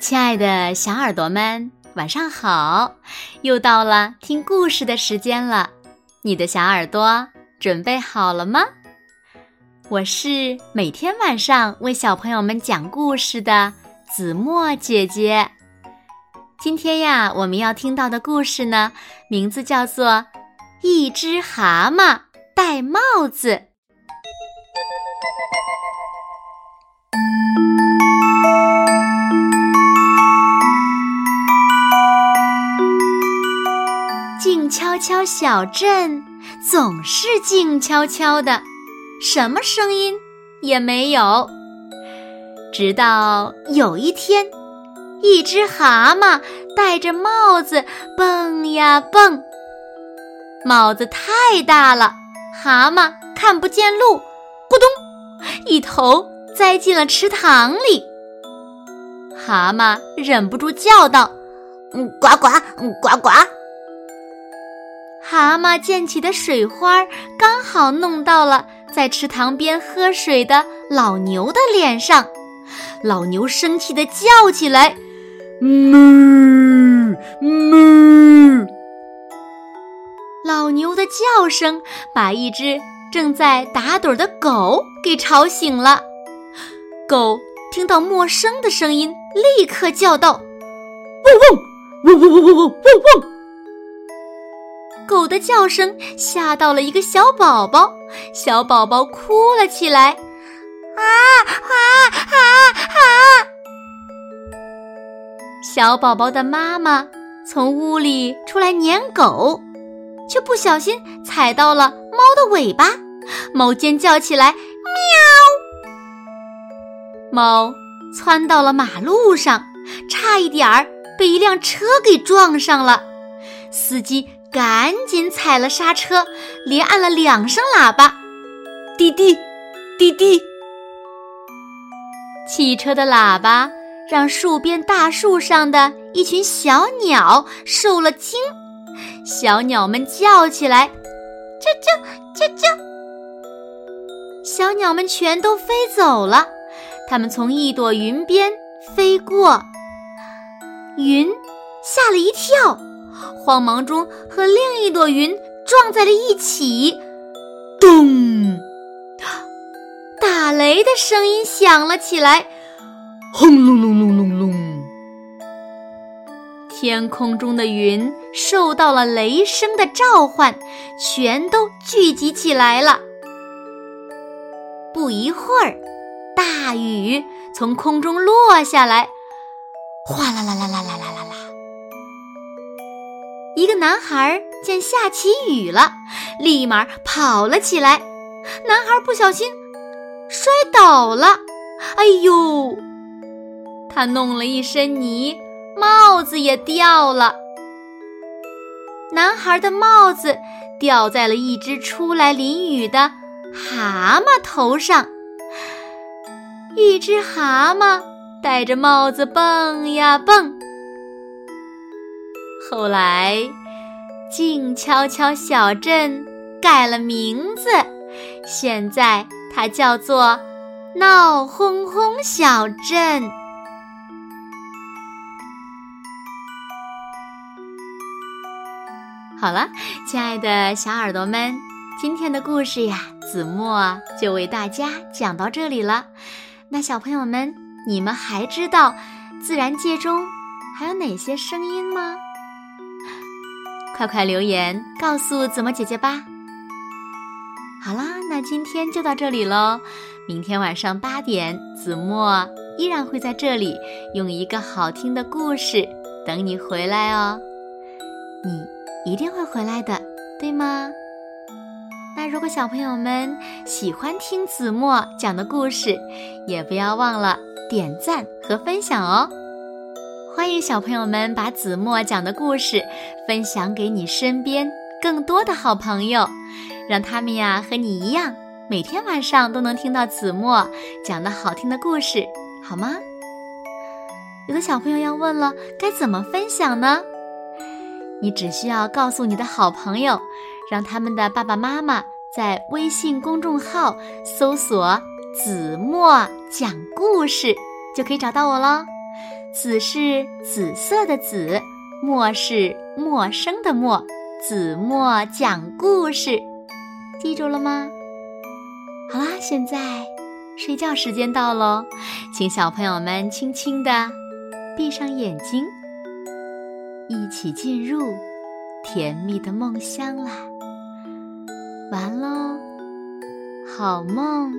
亲爱的小耳朵们，晚上好！又到了听故事的时间了，你的小耳朵准备好了吗？我是每天晚上为小朋友们讲故事的子墨姐姐。今天呀，我们要听到的故事呢，名字叫做《一只蛤蟆戴帽子》。小镇总是静悄悄的，什么声音也没有。直到有一天，一只蛤蟆戴着帽子蹦呀蹦，帽子太大了，蛤蟆看不见路，咕咚，一头栽进了池塘里。蛤蟆忍不住叫道：“嗯，呱呱，嗯，呱呱。”蛤蟆溅起的水花刚好弄到了在池塘边喝水的老牛的脸上，老牛生气地叫起来：“哞哞！”老牛的叫声把一只正在打盹的狗给吵醒了。狗听到陌生的声音，立刻叫道：“汪汪！汪汪汪汪汪汪汪！”狗的叫声吓到了一个小宝宝，小宝宝哭了起来，啊啊啊啊！小宝宝的妈妈从屋里出来撵狗，却不小心踩到了猫的尾巴，猫尖叫起来，喵！猫窜到了马路上，差一点儿被一辆车给撞上了，司机。赶紧踩了刹车，连按了两声喇叭，滴滴，滴滴。汽车的喇叭让树边大树上的一群小鸟受了惊，小鸟们叫起来，啾啾啾啾。小鸟们全都飞走了，它们从一朵云边飞过，云吓了一跳。慌忙中和另一朵云撞在了一起，咚！打雷的声音响了起来，轰隆隆隆隆隆！天空中的云受到了雷声的召唤，全都聚集起来了。不一会儿，大雨从空中落下来，哗啦啦啦啦啦啦啦啦。一个男孩见下起雨了，立马跑了起来。男孩不小心摔倒了，哎呦！他弄了一身泥，帽子也掉了。男孩的帽子掉在了一只出来淋雨的蛤蟆头上。一只蛤蟆戴着帽子蹦呀蹦。后来，静悄悄小镇改了名字，现在它叫做闹哄哄小镇。好了，亲爱的小耳朵们，今天的故事呀，子墨就为大家讲到这里了。那小朋友们，你们还知道自然界中还有哪些声音吗？快快留言告诉子墨姐姐吧！好啦，那今天就到这里喽。明天晚上八点，子墨依然会在这里用一个好听的故事等你回来哦。你一定会回来的，对吗？那如果小朋友们喜欢听子墨讲的故事，也不要忘了点赞和分享哦。欢迎小朋友们把子墨讲的故事分享给你身边更多的好朋友，让他们呀和你一样，每天晚上都能听到子墨讲的好听的故事，好吗？有的小朋友要问了，该怎么分享呢？你只需要告诉你的好朋友，让他们的爸爸妈妈在微信公众号搜索“子墨讲故事”，就可以找到我喽。紫是紫色的紫，墨是陌生的陌，子墨讲故事，记住了吗？好啦，现在睡觉时间到喽，请小朋友们轻轻地闭上眼睛，一起进入甜蜜的梦乡啦。完喽，好梦。